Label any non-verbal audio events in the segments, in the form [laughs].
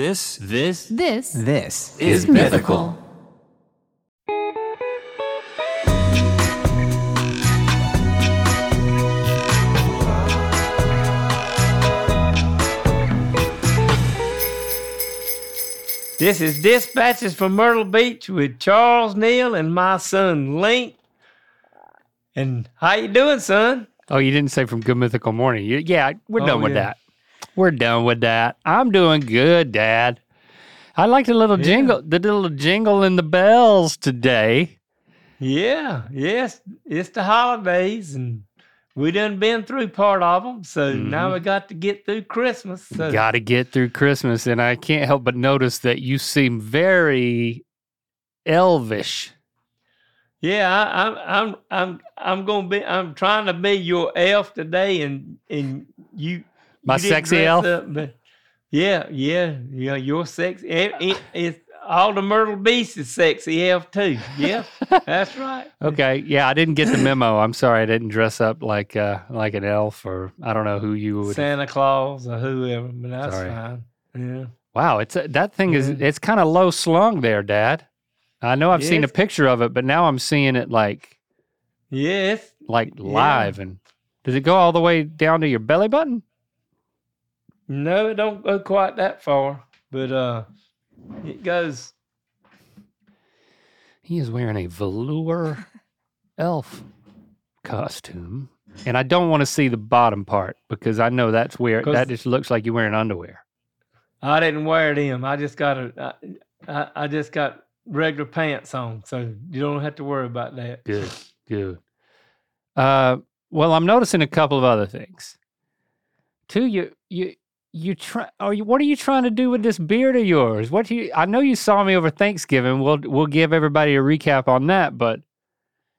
This, this This This is mythical. This is dispatches from Myrtle Beach with Charles Neal and my son Link. And how you doing, son? Oh, you didn't say from Good Mythical Morning. You, yeah, we're Oh, done with yeah. that. We're done with that. I'm doing good, Dad. I like the little jingle, the little jingle in the bells today. Yeah, yes, it's the holidays, and we done been through part of them. So now mm-hmm. we got to get through Christmas. So Got to get through Christmas, and I can't help but notice that you seem very elvish. yeah, I, I'm I'm I'm I'm gonna be. I'm trying to be your elf today, and and you. My sexy elf? Up, yeah, yeah, yeah. Your sexy. It, it, it's all the Myrtle Beast is sexy elf too. Yeah, [laughs] that's right. Okay, yeah, I didn't get the memo. I'm sorry, I didn't dress up like uh, like an elf, or I don't know who you would. Santa Claus or whoever, but that's Sorry. fine. Yeah. Wow, it's a, that thing is Yeah. it's kind of low slung there, Dad. I know I've seen a picture of it, but now I'm seeing it like Yes. like Yeah. live. And does it go all the way down to your belly button? No, it don't go quite that far, but uh, it goes. He is wearing a velour [laughs] elf costume, and I don't want to see the bottom part because I know that's where that just looks like you're wearing underwear. I didn't wear them. I just got a. I, I, I just got regular pants on, so you don't have to worry about that. Good, good. Uh, well, I'm noticing a couple of other things. Two, you you you try. Are you? What are you trying to do with this beard of yours? What do you? I know you saw me over Thanksgiving. We'll we'll give everybody a recap on that, but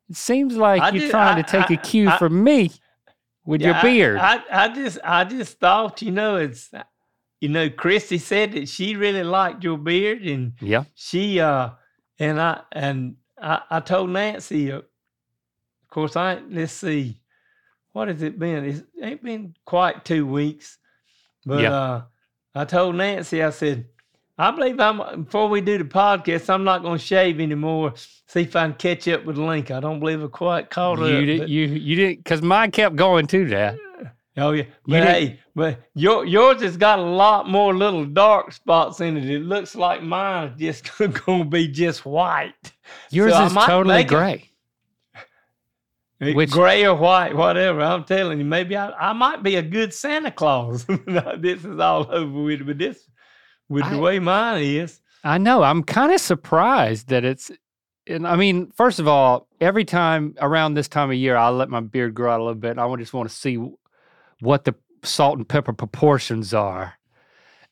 it seems like I you're trying I- to take a I- cue I- from me with your Yeah, I- beard. I, I, just I just thought you know it's you know Christy said that she really liked your beard and yeah, she uh and I and I, I told Nancy uh, of course I let's see what has it been it's, it ain't been quite two weeks but Yeah. uh I told Nancy I said I believe I'm before we do the podcast I'm not going to shave anymore see if I can catch up with Link I don't believe I quite caught you up did, you you didn't because mine kept going too, Dad. Oh yeah, You but didn't- hey, but your yours has got a lot more little dark spots in it. It looks like mine is just [laughs] gonna be just white, Yours I is totally it- gray. Eh, Which- gray or white, whatever. I'm telling you, maybe I, I might be a good Santa Claus. [laughs] this is all over with, but this with the I- way mine is. I know. I'm kind of surprised that it's. And I mean, first of all, every time around this time of year, I let my beard grow out a little bit. And I just want to see what the salt and pepper proportions are.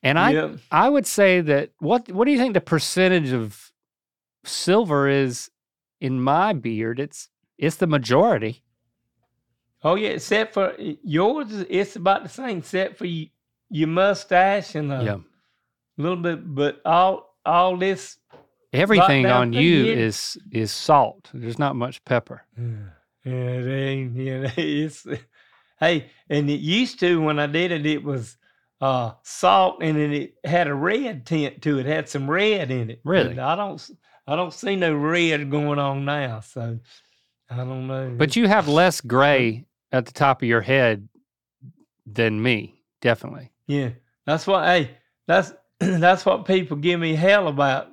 And I, Yep. I would say that what what do you think the percentage of silver is in my beard? It's it's the majority. Oh yeah, except for yours, it's about the same, except for you, your mustache and a yeah. little bit. But all all this Everything on you here. is is salt. There's not much pepper. [sighs] Yeah, it ain't. Yeah, [laughs] it's hey, and it used to when I did it, it was uh salt, and then it had a red tint to it. Had some red in it. but Really? I don't. I don't see no red going on now. So I don't know. But you have less gray at the top of your head than me, definitely. yeah, that's what. Hey, that's [clears throat] that's what people give me hell about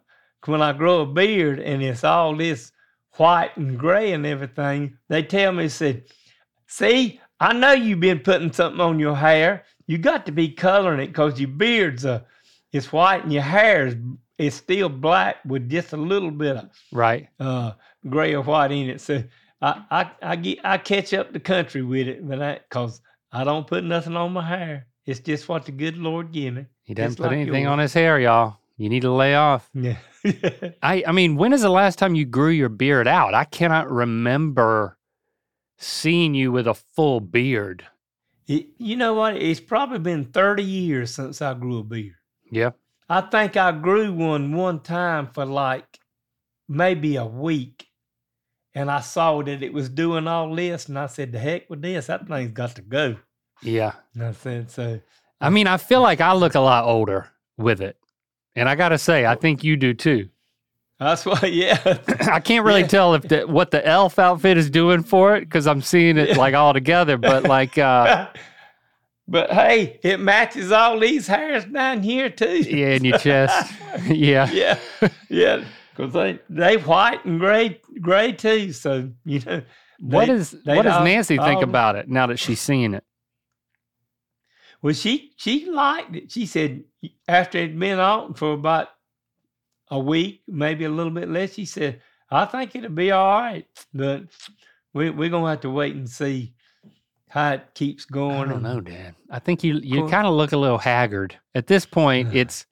when I grow a beard and it's all this white and gray and everything. They tell me, said, "See, I know you've been putting something on your hair. You got to be coloring it because your beard's uh, it's white and your hair is is still black with just a little bit of Right. uh, gray or white in it. So I I I get I catch up the country with it, but I because I don't put nothing on my hair. It's just what the good Lord give me. He doesn't put like anything yours. on his hair, y'all. You need to lay off. [laughs] Yeah. I I mean, when is the last time you grew your beard out? I cannot remember seeing you with a full beard. It- you know what? It's probably been 30 years since I grew a beard. Yeah. I think I grew one one time for like maybe a week. And I saw that it was doing all this. And I said, the heck with this. That thing's got to go. Yeah. And I said, so I mean, I feel like I look a lot older with it. And I got to say, I think you do too. That's why, [laughs] yeah. [clears throat] I can't really Yeah. tell if the, what the elf outfit is doing for it because I'm seeing it Yeah. like all together. But like, [laughs] uh, but hey, it matches all these hairs down here too. yeah, in your chest. [laughs] yeah. yeah, yeah. Because they they white and gray gray too. So you know, What They- is they what does all- Nancy think all- about it now that she's seeing it? well, she she liked it. She said after it'd been on for about a week, maybe a little bit less, she said, "I think it'll be all right, but we we're gonna have to wait and see how it keeps going. I don't know, Dan. I think you you kind of look a little haggard at this point. It's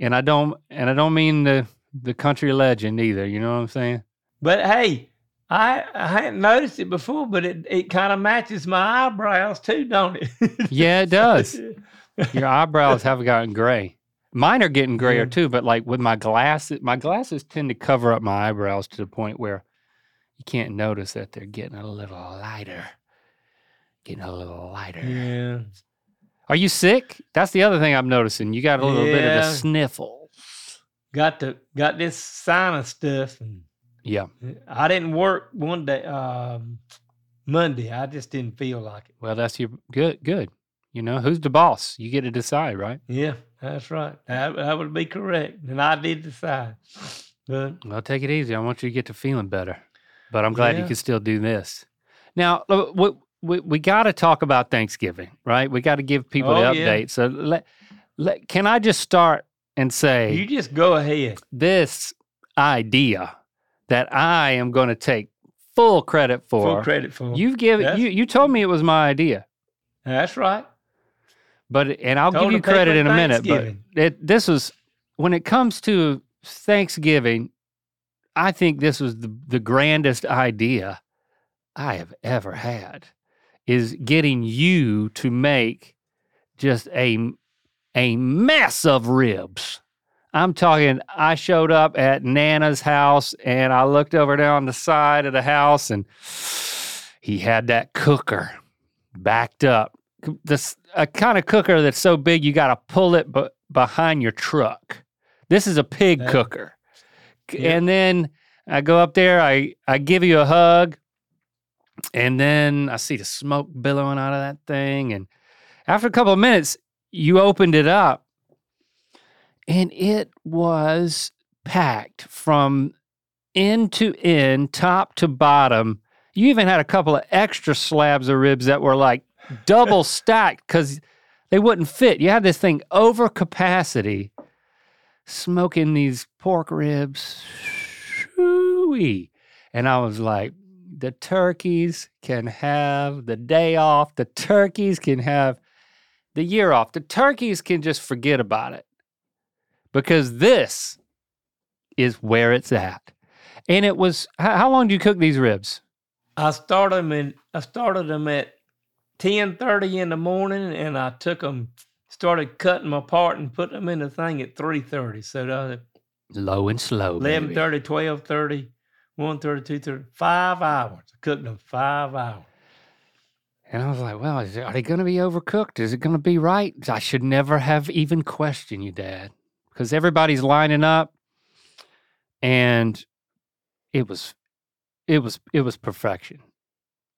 and I don't and I don't mean the the country legend either. You know what I'm saying? But hey, I I hadn't noticed it before, but it, it kind of matches my eyebrows too, don't it? [laughs] Yeah, it does. [laughs] Your eyebrows have gotten gray. Mine are getting grayer Yeah. too, but like with my glasses, my glasses tend to cover up my eyebrows to the point where you can't notice that they're getting a little lighter. Getting a little lighter. yeah. Are you sick? That's the other thing I'm noticing. You got a little bit of a sniffle. Got the got this sinus stuff, and Yeah. I didn't work one day, um, Monday. I just didn't feel like it. Well, that's your good. Good. You know, who's the boss? You get to decide, right? Yeah, that's right. That, that would be correct, and I did decide. But Well, take it easy. I want you to get to feeling better. But I'm glad you can still do this. Now, uh, we we, got to talk about Thanksgiving, right? We got to give people the Oh, yeah. update. So let, let can I just start and say you just go ahead. this idea that I am going to take full credit for. Full credit for You've given you you told me it was my idea, That's right. but and I'll Told give you credit in a minute. But it, this was when it comes to Thanksgiving. I think this was the, the grandest idea I have ever had is getting you to make just a a mess of ribs. I'm talking I showed up at Nana's house and I looked over down the side of the house and he had that cooker backed up. This a kind of cooker that's so big you got to pull it b- behind your truck. This is a pig cooker. Yeah. And then I go up there, I I give you a hug, and then I see the smoke billowing out of that thing. And after a couple of minutes, you opened it up, and it was packed from end to end, top to bottom. You even had a couple of extra slabs of ribs that were like double [laughs] stacked because they wouldn't fit. You had this thing over capacity, smoking these pork ribs. Shoo-wee. And I was like, the turkeys can have the day off. The turkeys can have the year off. The turkeys can just forget about it because this is where it's at. And it was, how, how long do you cook these ribs? I started them in. I started them at ten thirty in the morning, and I took them, started cutting them apart and putting them in the thing at three thirty. So the Low and slow. eleven baby. thirty, twelve thirty, one thirty, two thirty, five hours. I cooked them five hours. And I was like, well, is are they going to be overcooked? Is it going to be right? I should never have even questioned you, Dad, because everybody's lining up, and it was, it was, it was perfection.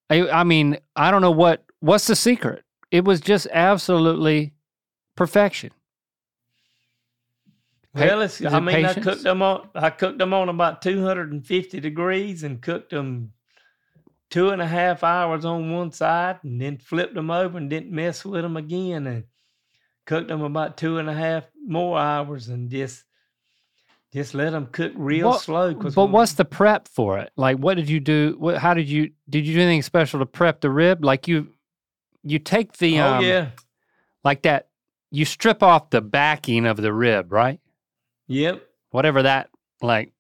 I, I mean, I don't know what what's the secret. It was just absolutely perfection. Well, it's, I mean, I cooked them on. I cooked them on about two hundred and fifty degrees, and cooked them two and a half hours on one side, and then flipped them over and didn't mess with them again, and cooked them about two and a half more hours, and just just let them cook real What- slow. But what's the prep for it? Like, what did you do? What, how did you did you do anything special to prep the rib? Like you, you take the oh um, yeah, like that. You strip off the backing of the rib, right? yep. Whatever that like.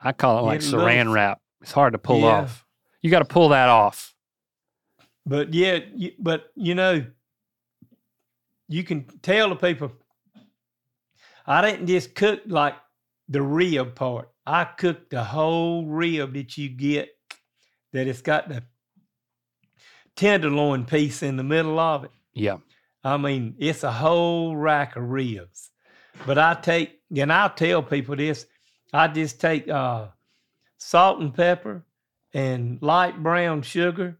I call it like Yeah, saran little- wrap. It's hard to pull Yeah. off. You got to pull that off. But yeah, but you know, you can tell the people. I didn't just cook like the rib part. I cooked the whole rib that you get. That it's got the tenderloin piece in the middle of it. Yeah. I mean, it's a whole rack of ribs. But I take, and I'll tell people this I just take uh, salt and pepper and light brown sugar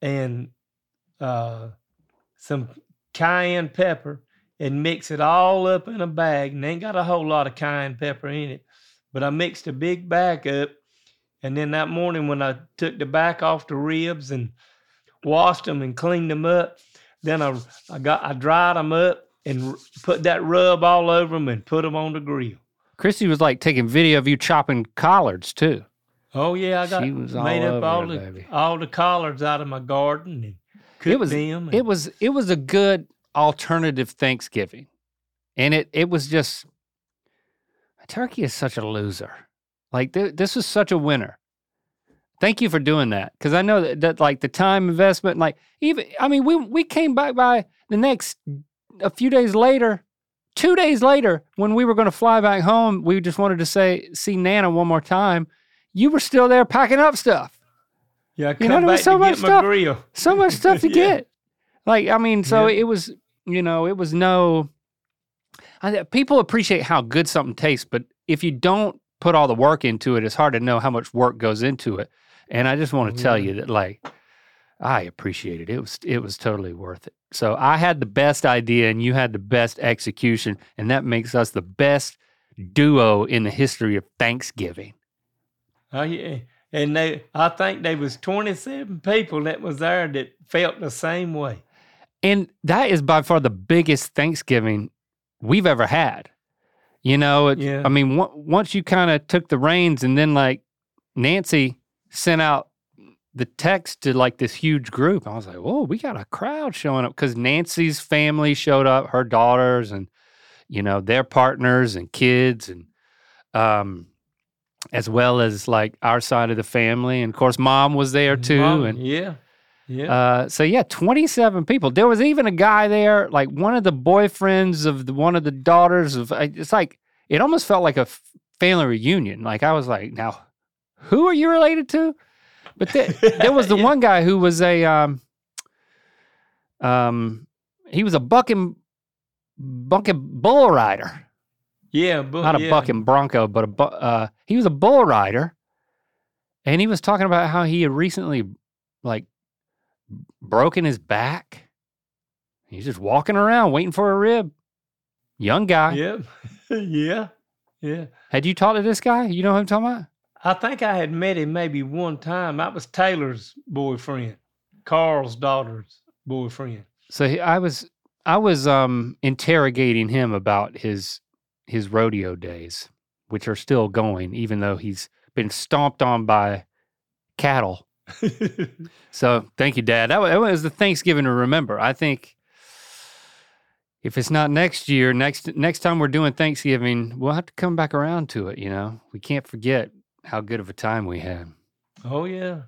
and uh, some cayenne pepper and mix it all up in a bag. And ain't got a whole lot of cayenne pepper in it, but I mixed a big bag up. And then that morning, when I took the back off the ribs and washed them and cleaned them up, then I, I got I dried them up and put that rub all over them and put them on the grill. Christy was like taking video of you chopping collards too. Oh yeah, I got was all made up all the baby. all the collards out of my garden and cooked was- them. and- It was it was a good alternative Thanksgiving, and it it was just turkey is such a loser. Like th- this was such a winner. Thank you for doing that because I know that, that like the time investment, like even I mean we we came back by the next a few days later, two days later when we were going to fly back home. We just wanted to say see Nana one more time. You were still there packing up stuff. yeah, I you come know, there was so much stuff. so much stuff to [laughs] Yeah. get. Like, I mean, so Yeah. it was, you know, it was no. I, people appreciate how good something tastes, but if you don't put all the work into it, it's hard to know how much work goes into it. And I just want to tell you that, like, I appreciate it. It was, it was totally worth it. So I had the best idea, and you had the best execution, and that makes us the best duo in the history of Thanksgiving. Oh yeah, and they I think there was twenty seven people that was there that felt the same way. And that is by far the biggest Thanksgiving we've ever had. You know, it, Yeah. I mean, on- once you kind of took the reins and then like Nancy sent out the text to like this huge group, I was like, whoa, we got a crowd showing up because Nancy's family showed up, her daughters and, you know, their partners and kids and, um, as well as like our side of the family. And of course, mom was there too. Mom, and, yeah, yeah, uh, so yeah, 27 people. There was even a guy there, like one of the boyfriends of the, one of the daughters of. It's like it almost felt like a family reunion. Like I was like, now, who are you related to? But there, there was the [laughs] Yeah. one guy who was a um, um, he was a bucking bucking bull rider, yeah, but not a yeah. bucking bronco, but a bu- uh, he was a bull rider, and he was talking about how he had recently like broken his back. He's just walking around waiting for a rib. Young guy. Yeah, [laughs] yeah, yeah. Had you talked to this guy? You know who I'm talking about? I think I had met him maybe one time. That was Taylor's boyfriend, Carl's daughter's boyfriend. So he, I was I was um interrogating him about his his rodeo days, which are still going, even though he's been stomped on by cattle. [laughs] So thank you, Dad. That was, that was the Thanksgiving to remember. I think if it's not next year, next next time we're doing Thanksgiving, we'll have to come back around to it. You know, we can't forget how good of a time we had. oh yeah.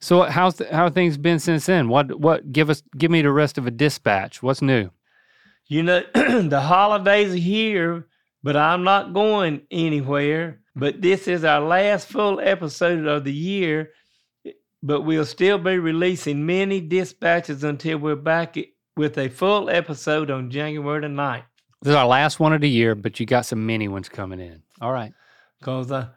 So how's the, how have things been since then? What what give us give me the rest of a dispatch? What's new? You know, [clears throat] the holidays are here, but I'm not going anywhere. But this is our last full episode of the year. But we'll still be releasing many dispatches until we're back with a full episode on January the 9th. This is our last one of the year, but you got some mini ones coming in. All right. Cause I,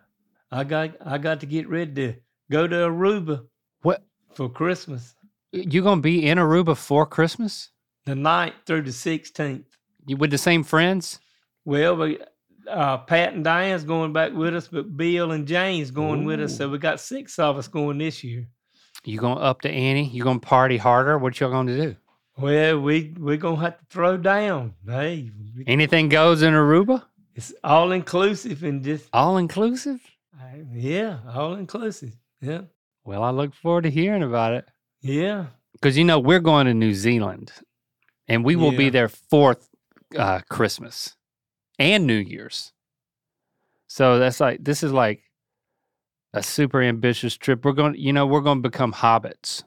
I got I got to get ready to go to Aruba What for Christmas, you gonna be in Aruba for Christmas? the 9th through the 16th. You with the same friends? Well, we, uh, Pat and Diane's going back with us, but Bill and Jane's going with us. So we got six of us going this year. You gonna up to Annie? You gonna party harder? What y'all gonna do? Well, we we're gonna have to throw down. Hey, we- Anything goes in Aruba? it's all inclusive and just All inclusive? I- yeah, all inclusive. Yeah, Well, I look forward to hearing about it. yeah. Because you know we're going to New Zealand, and we will be there for uh, Christmas and New Year's. So that's like this is like a super ambitious trip. We're going, you know, we're going to become hobbits.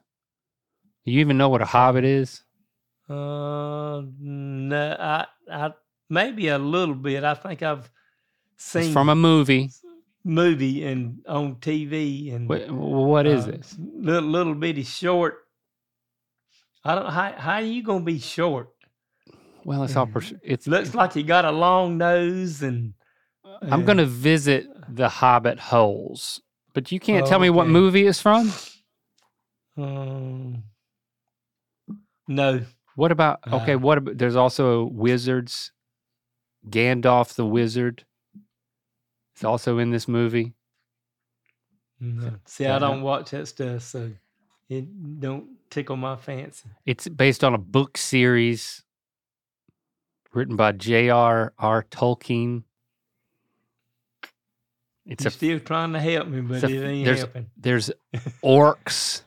You even know what a hobbit is? Uh, no, I, I maybe a little bit. I think I've seen It's from a movie. Movie and on TV and What, what is uh, it? s- Little, little bitty short. I don't. How how are you gonna be short? Well, it's all pers- it's. Looks like he got a long nose and. I'm to visit the Hobbit holes, but you can't Oh, tell me what movie it's from. Um, no. What about okay? Uh, What about there's also wizards. Gandalf the wizard. It's also in this movie. no. See, Yeah, I don't watch that stuff, so it don't tickle my fancy. It's based on a book series written by J.R.R. Tolkien. It's You're a still trying to help me, but a- it ain't there's- helping. there's [laughs] orcs,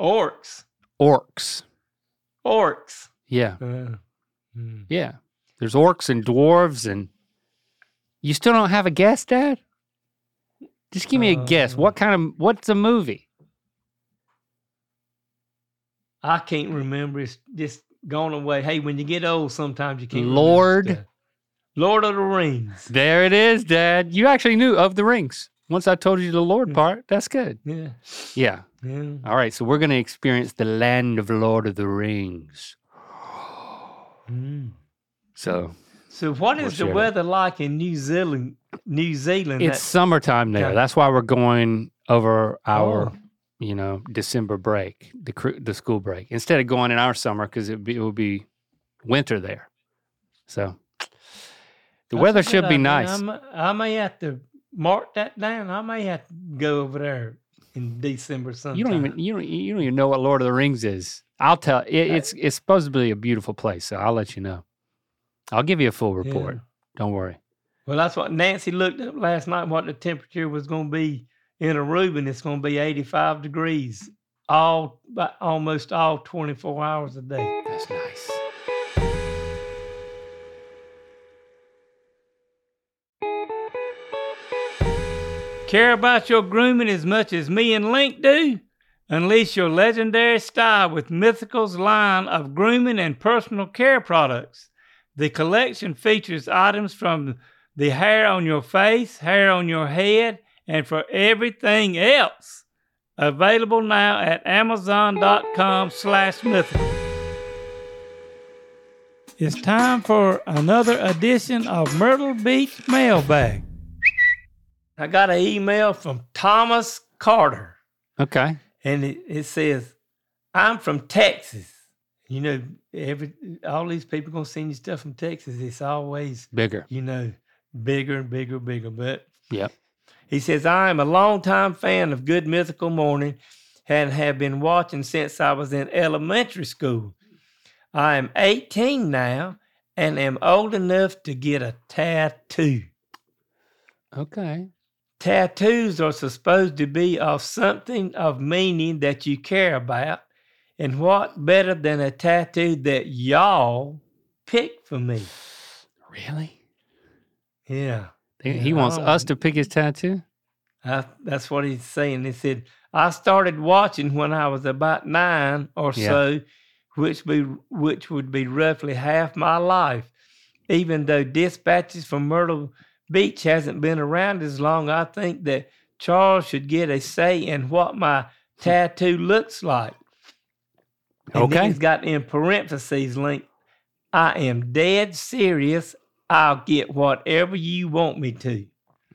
Orcs. orcs. Orcs. Yeah, Uh, hmm. yeah. There's orcs and dwarves, and you still don't have a guess, Dad. Just give me a guess. What kind of what's a movie? I can't remember. It's just gone away. Hey, when you get old, sometimes you can't. Lord. Lord of the Rings. There it is, Dad. You actually knew of the rings. Once I told you the Lord part, that's good. Yeah. Yeah. Yeah. All right, so we're going to experience the land of Lord of the Rings. Mm. So So, what is the weather like in New Zealand? New Zealand. it's that- summertime there. Okay. That's why we're going over our, Oh. you know, December break, the the school break, instead of going in our summer because it be, it will be winter there. So the That's weather should be nice. I'm- I may have to mark that down. I may have to go over there in December sometime. You don't even you don't you don't even know what Lord of the Rings is. I'll tell it, it's it's supposed to be a beautiful place, so I'll let you know. I'll give you a full Yeah. report. Don't worry. Well, that's what Nancy looked up last night. What the temperature was going to be in Aruba, it's going to be 85 degrees all, almost all 24 hours a day. That's nice. Care about your grooming as much as me and Link do? Unleash your legendary style with Mythical's line of grooming and personal care products. The collection features items from the hair on your face, hair on your head, and for everything else. Available now at amazon.com slash mythical. It's time for another edition of Myrtle Beach Mailbag. I got an email from Thomas Carter, Okay. and it, it says, "I'm from Texas." You know, every all these people gonna send you stuff from Texas. It's always, Bigger. you know, bigger and bigger, bigger. But Yep. he says, "I am a longtime fan of Good Mythical Morning, and have been watching since I was in elementary school. I am 18 now, and am old enough to get a tattoo." Okay. Tattoos are supposed to be of something of meaning that you care about. And what better than a tattoo that y'all picked for me? Really? Yeah. He- He wants I us to pick his tattoo? I, that's what he's saying. He said, I started watching when I was about nine or Yeah. so, which be which would be roughly half my life. Even though dispatches from Myrtle Beach hasn't been around as long, I think that Charles should get a say in what my [laughs] tattoo looks like. And Okay. he's got in parentheses link, I am dead serious. I'll get whatever you want me to.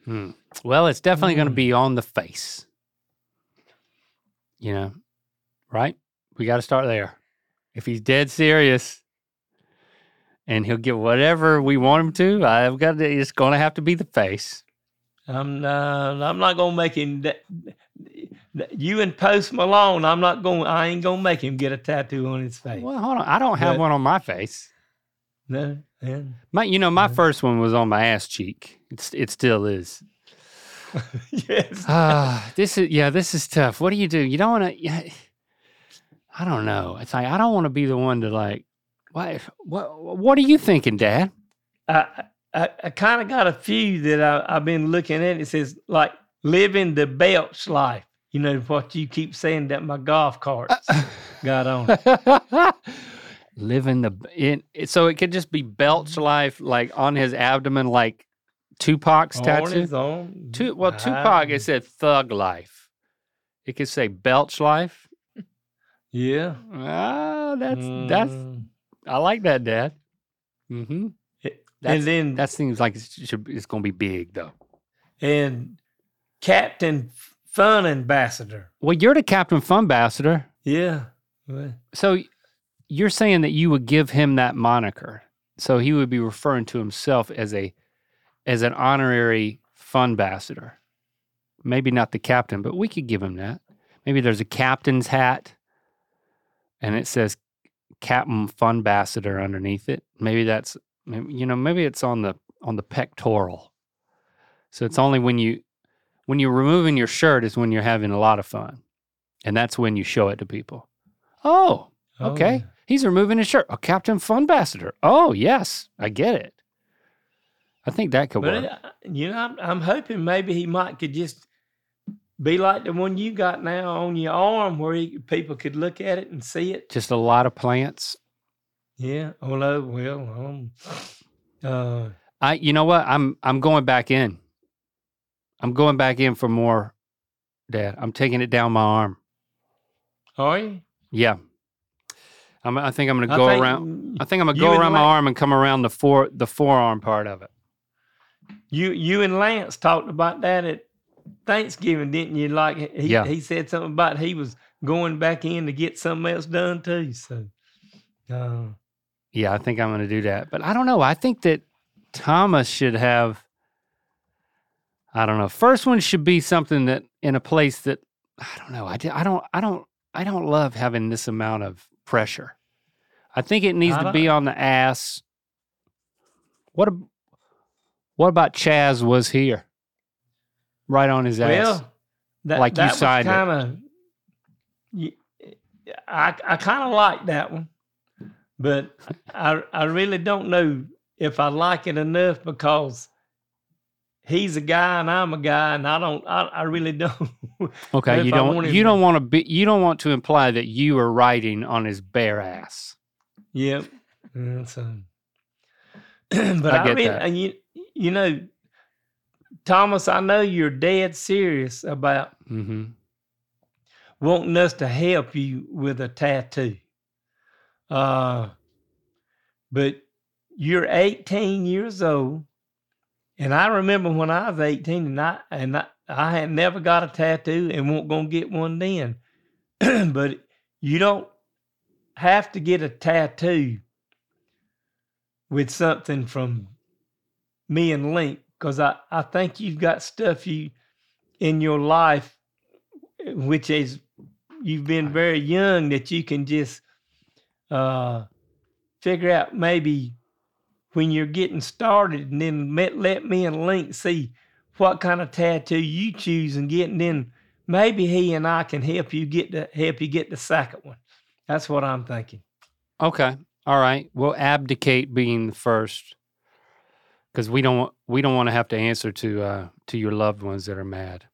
Hmm. Well, it's definitely going to Mm. be on the face. You know, right? We got to start there. If he's dead serious and he'll get whatever we want him to, I've got to, it's going to have to be the face. I'm not. I'm not gonna make him. that- You and Post Malone. I'm not going. I ain't gonna make him get a tattoo on his face. Well, hold on. I don't have But- one on my face. No. And My, you know, my first one was on my ass cheek. It's, it still is. [laughs] yes. Ah, this is yeah, this is tough. What do you do? You don't want to. Yeah, I don't know. It's like I don't want to be the one to like. What? What? What are you thinking, Dad? I I, I kind of got a few that I, I've been looking at. It says like living the Belch life. You know what you keep saying that my golf carts [laughs] got on. [laughs] Living the in it, so it could just be Belch life, like on his abdomen, like Tupac's on tattoo. his own. Tu- well, Tupac it said thug life. It could say Belch life. Yeah. Ah, that's that's Mm, I like that, Dad. Mm-hmm. That's- and then That seems like it's, should, it's going to be big, though. and Captain Fun Ambassador. Well, you're the Captain Fun Ambassador. Yeah. So you're saying that you would give him that moniker. So he would be referring to himself as a as an honorary fun ambassador. Maybe not the captain, but we could give him that. Maybe there's a captain's hat and it says Captain Fun Ambassador underneath it. Maybe that's you know, maybe it's on the on the pectoral. So it's only when you when you're removing your shirt is when you're having a lot of fun. And that's when you show it to people. Oh, oh, Okay. He's removing his shirt. A Captain Fun Ambassador. Oh, yes. I get it. I think that could But work. uh, you know, I'm, I'm hoping maybe he might could just be like the one you got now on your arm, where he, people could look at it and see it. Just a lot of plants. Yeah. Oh no. Well, um, uh, I you know what? I'm I'm going back in. I'm going back in for more, Dad. I'm taking it down my arm. are you? Yeah. I'm, I think I'm gonna go around I think I'm gonna go and around my arm and come around the fore the forearm part of it. You you and Lance talked about that at Thanksgiving, didn't you? Like he Yeah. he said something about he was going back in to get something else done too. So, uh, Yeah, I think I'm going to do that. But I don't know. I think that Thomas should have, I don't know. First one should be something that in a place that, I don't know. I, I don't, I don't, I don't love having this amount of pressure. I think it needs to be on the ass. What, ab- what about Chaz was here? Right on his ass. well, that, Like you signed it. kind of. I I kind of like that one, but [laughs] I I really don't know if I like it enough because he's a guy and I'm a guy and I don't I, I really don't. [laughs] Okay, you don't you to- don't want to be you don't want to imply that you are riding on his bare ass. Yep. Yeah, so, [clears throat] but I I, really, that. and you you know, Thomas, I know you're dead serious about hmm wanting us to help you with a tattoo. Uh, but you're 18 years old, and I remember when I was 18, and I and I, I had never got a tattoo and won't gonna get one then. [clears throat] but you don't have to get a tattoo with something from me and Link, because I, I think you've got stuff you in your life which is you've been very young that you can just uh, figure out maybe when you're getting started and then let, let me and Link see what kind of tattoo you choose and get and then maybe he and I can help you get the help you get the second one. That's what I'm thinking. Okay. All right. We'll abdicate being the first because we don't we don't want to have to answer to uh, to your loved ones that are mad.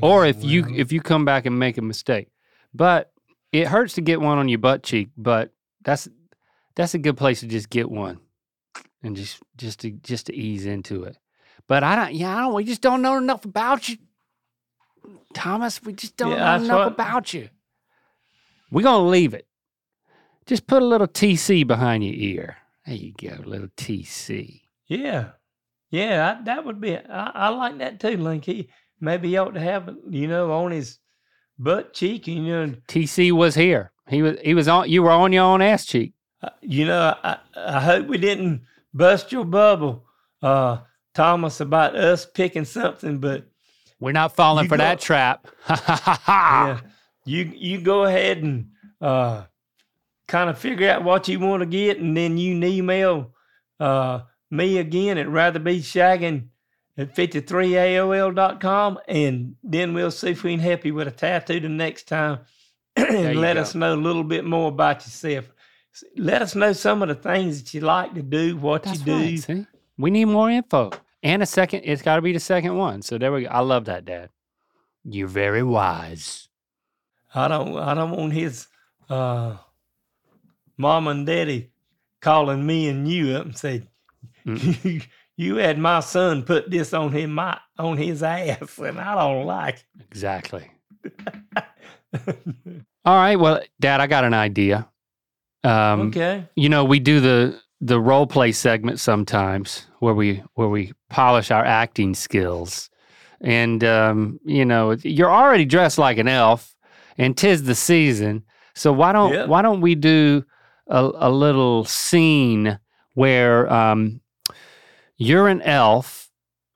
Or if you if you come back and make a mistake. But it hurts to get one on your butt cheek, but that's that's a good place to just get one and just just to just to ease into it. But I don't yeah, I don't we just don't know enough about you. Thomas, we just don't Yeah, know enough what- about you. We're gonna leave it. Just put a little TC behind your ear. There you go, little TC. Yeah, yeah, I, that would be. I, I like that too, Link. He maybe he ought to have it, you know, on his butt cheek. You know, TC was here. He was he was on you were on your own ass cheek. You know, I, I hope we didn't bust your bubble, uh, Thomas, about us picking something. But We're not falling for go- that trap. [laughs] Yeah, you you go ahead and uh, kind of figure out what you want to get, and then you email uh, me again at rather be shagging at 53aol.com, and then we'll see if we can help you with a tattoo the next time, [clears throat] and let go. us know a little bit more about yourself. Let us know some of the things that you like to do, what That's you do. right. See? We need more info. And a second, it's got to be the second one. So there we go. I love that, Dad. You're very wise. I don't I don't want his uh mom and daddy calling me and you up and say you, you had my son put this on him my on his ass [laughs] and I don't like Exactly. [laughs] All right. Well, Dad, I got an idea. Um, okay. you know we do the the role play segment sometimes where we where we polish our acting skills and um, you know you're already dressed like an elf and tis the season so why don't Yep. why don't we do a, a little scene where um, you're an elf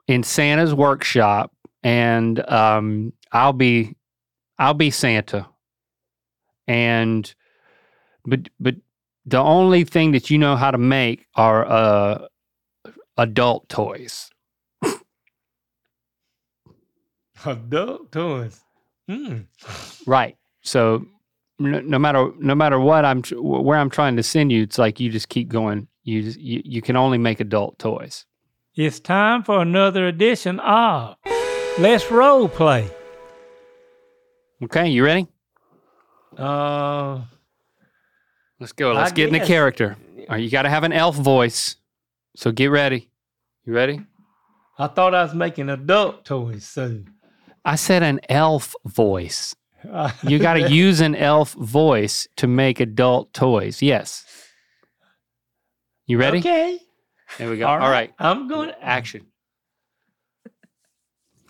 in santa's workshop and um, i'll be i'll be santa and but but the only thing that you know how to make are uh, adult toys. Adult toys. Hmm. Right. So no, no matter no matter what I'm tr- where I'm trying to send you, it's like you just keep going. You just, you, you can only make adult toys. It's time for another edition of Let's Role Play. Okay, you ready? Uh, Let's go. Let's get in the character. All right, you got to have an elf voice. So get ready. You ready? I thought I was making adult toys, so I said an elf voice. You got to [laughs] use an elf voice to make adult toys. Yes. You ready? Okay. There we go. All right. All right. I'm going. Action.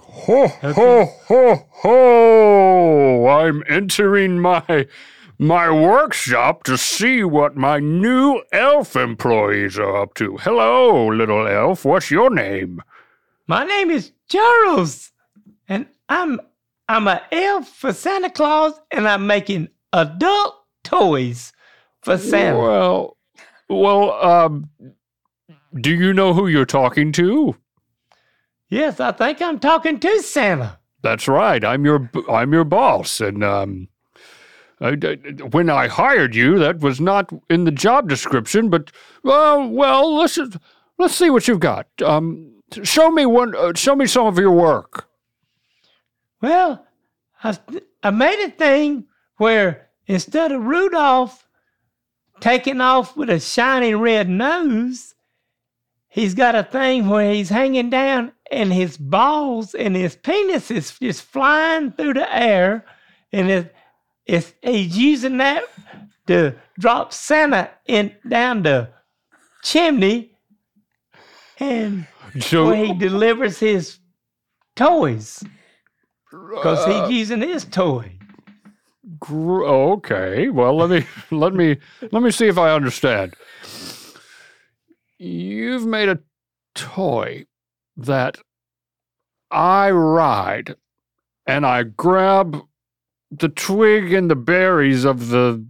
Ho, ho, ho, ho! I'm entering my my workshop to see what my new elf employees are up to. Hello, little elf. What's your name? My name is Charles, and I'm I'm a elf for Santa Claus, and I'm making adult toys for Santa. Well, well, um, do you know who you're talking to? Yes, I think I'm talking to Santa. That's right. I'm your I'm your boss, and um, I- when I hired you, that was not in the job description. But well, well, let's let's see what you've got. Um, show me one. Uh, show me some of your work. Well, I, I made a thing where instead of Rudolph taking off with a shiny red nose, he's got a thing where he's hanging down and his balls and his penis is just flying through the air, and it, it's, he's using that to drop Santa in down the chimney, and So, where he delivers his toys because he's using his toy. gr- oh, okay. Well, let me [laughs] let me let me see if I understand. You've made a toy that I ride, and I grab the twig and the berries of the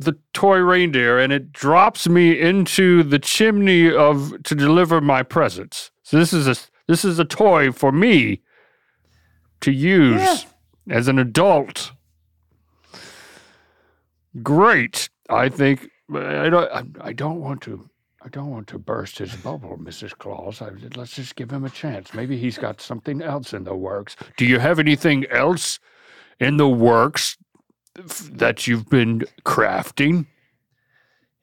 the toy reindeer, and it drops me into the chimney of to deliver my presents. So this is a this is a toy for me to use Yes. as an adult. Great. I think I don't. I, I don't want to. I don't want to burst his bubble, Mrs. Claus. I, let's just give him a chance. Maybe he's got something else in the works. Do you have anything else in the works that you've been crafting?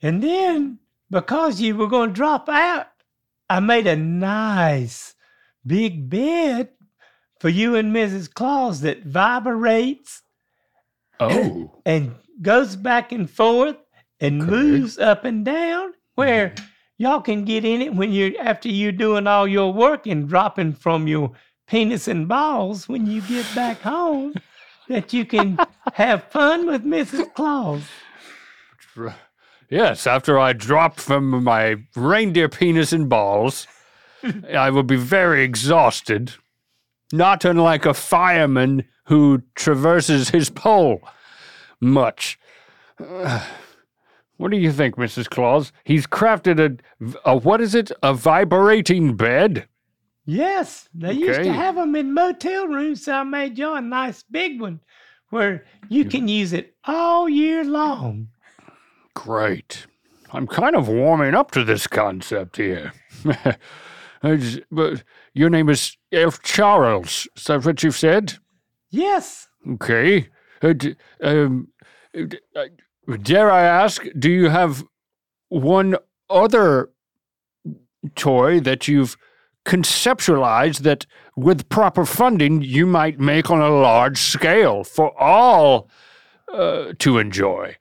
And then, because you were going to drop out, I made a nice big bed for you and Mrs. Claus that vibrates Oh, and goes back and forth and Okay. moves up and down where mm-hmm. y'all can get in it when you're after you're doing all your work and dropping from your penis and balls when you get back home [laughs] that you can have fun with Mrs. Claus. yes. After I drop from my reindeer penis and balls, I will be very exhausted, not unlike a fireman who traverses his pole much. [sighs] What do you think, Mrs. Claus? He's crafted a, a what is it? A vibrating bed? Yes, they used to have them in motel rooms, so I made you a nice big one where you can use it all year long. Great. I'm kind of warming up to this concept here. [laughs] Just- but your name is Elf Charles. Is that what you've said? Yes, Okay. Uh, d- um, uh, d- uh, dare I ask, do you have one other toy that you've conceptualized that with proper funding you might make on a large scale for all uh, to enjoy?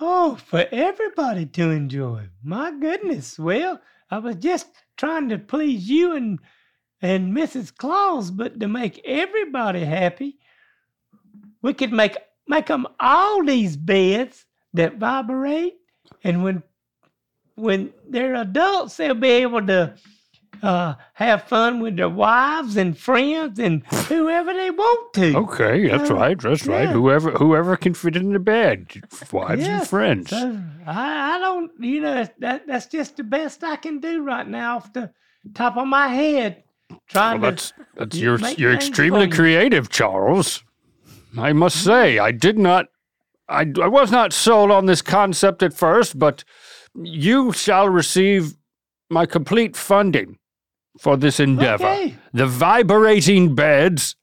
Oh, for everybody to enjoy. My goodness. Well, I was just trying to please you and and Mrs. Claus, but to make everybody happy, we could make make them all these beds that vibrate, and when when they're adults, they'll be able to uh, have fun with their wives and friends and whoever they want to. Okay, that's Uh, right. That's right. Whoever whoever can fit in the bed, wives and friends. So I, I don't, you know, that that's just the best I can do right now off the top of my head. Well, Trying that's that's you you're make you're extremely creative, Charles. I must say, I did not, I I was not sold on this concept at first, but you shall receive my complete funding for this endeavor. Okay. The vibrating beds,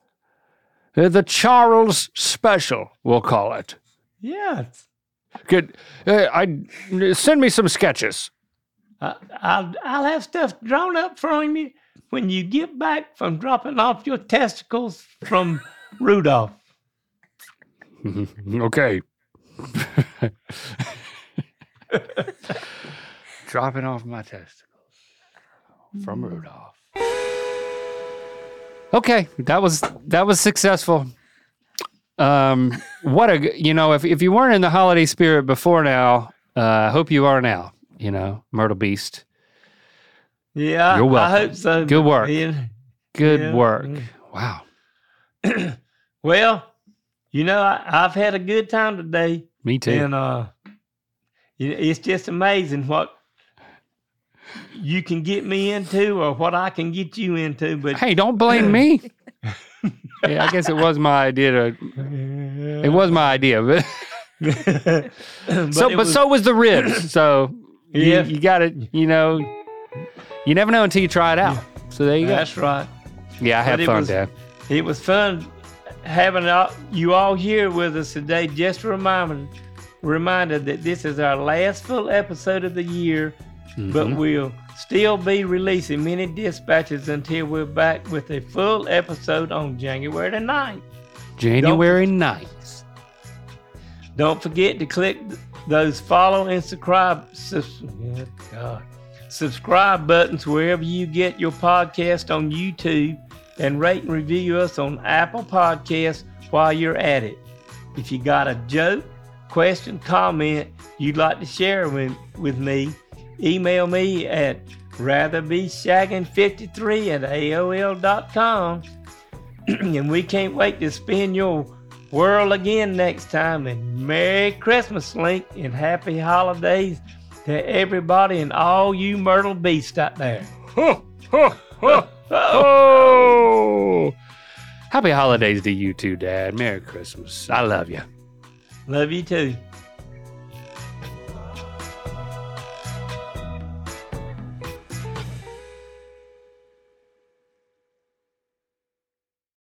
uh, the Charles Special, we'll call it. Yeah. Good. Uh, I send me some sketches. I, I'll I'll have stuff drawn up for you when you get back from dropping off your testicles from [laughs] Rudolph. [laughs] okay. [laughs] Dropping off my testicles from Rudolph. Okay, that was that was successful. Um, what a you know if if you weren't in the holiday spirit before now, uh, I hope you are now. You know, Myrtle Beast. Yeah, You're welcome. I hope so. Good work. Good Yeah, work. Wow. [clears throat] Well, you know, I, I've had a good time today. Me too. And uh, it's just amazing what you can get me into or what I can get you into. But Hey, don't blame me. [laughs] yeah, I guess it was my idea to. It was my idea, but [laughs] but so but was- so was the ribs. [clears throat] So you, Yeah. you got it. You know, you never know until you try it out. So there you go. that's right. Yeah, I had fun, was- Dad. It was fun having all, you all here with us today. Just a reminder, reminder that this is our last full episode of the year, but Mhm. we'll still be releasing many dispatches until we're back with a full episode on January the 9th. January 9th. Don't forget to click those follow and subscribe sus- God. subscribe buttons wherever you get your podcast on YouTube and rate and review us on Apple Podcasts while you're at it. If you got a joke, question, comment you'd like to share with, with me, email me at ratherbeshagging53 at AOL.com. [clears throat] and we can't wait to spin your world again next time. And Merry Christmas, Link, and Happy Holidays to everybody and all you Myrtle Beasts out there. Ho, ho, ho, ho. Happy holidays to you too, Dad. Merry Christmas. I love you. Love you too.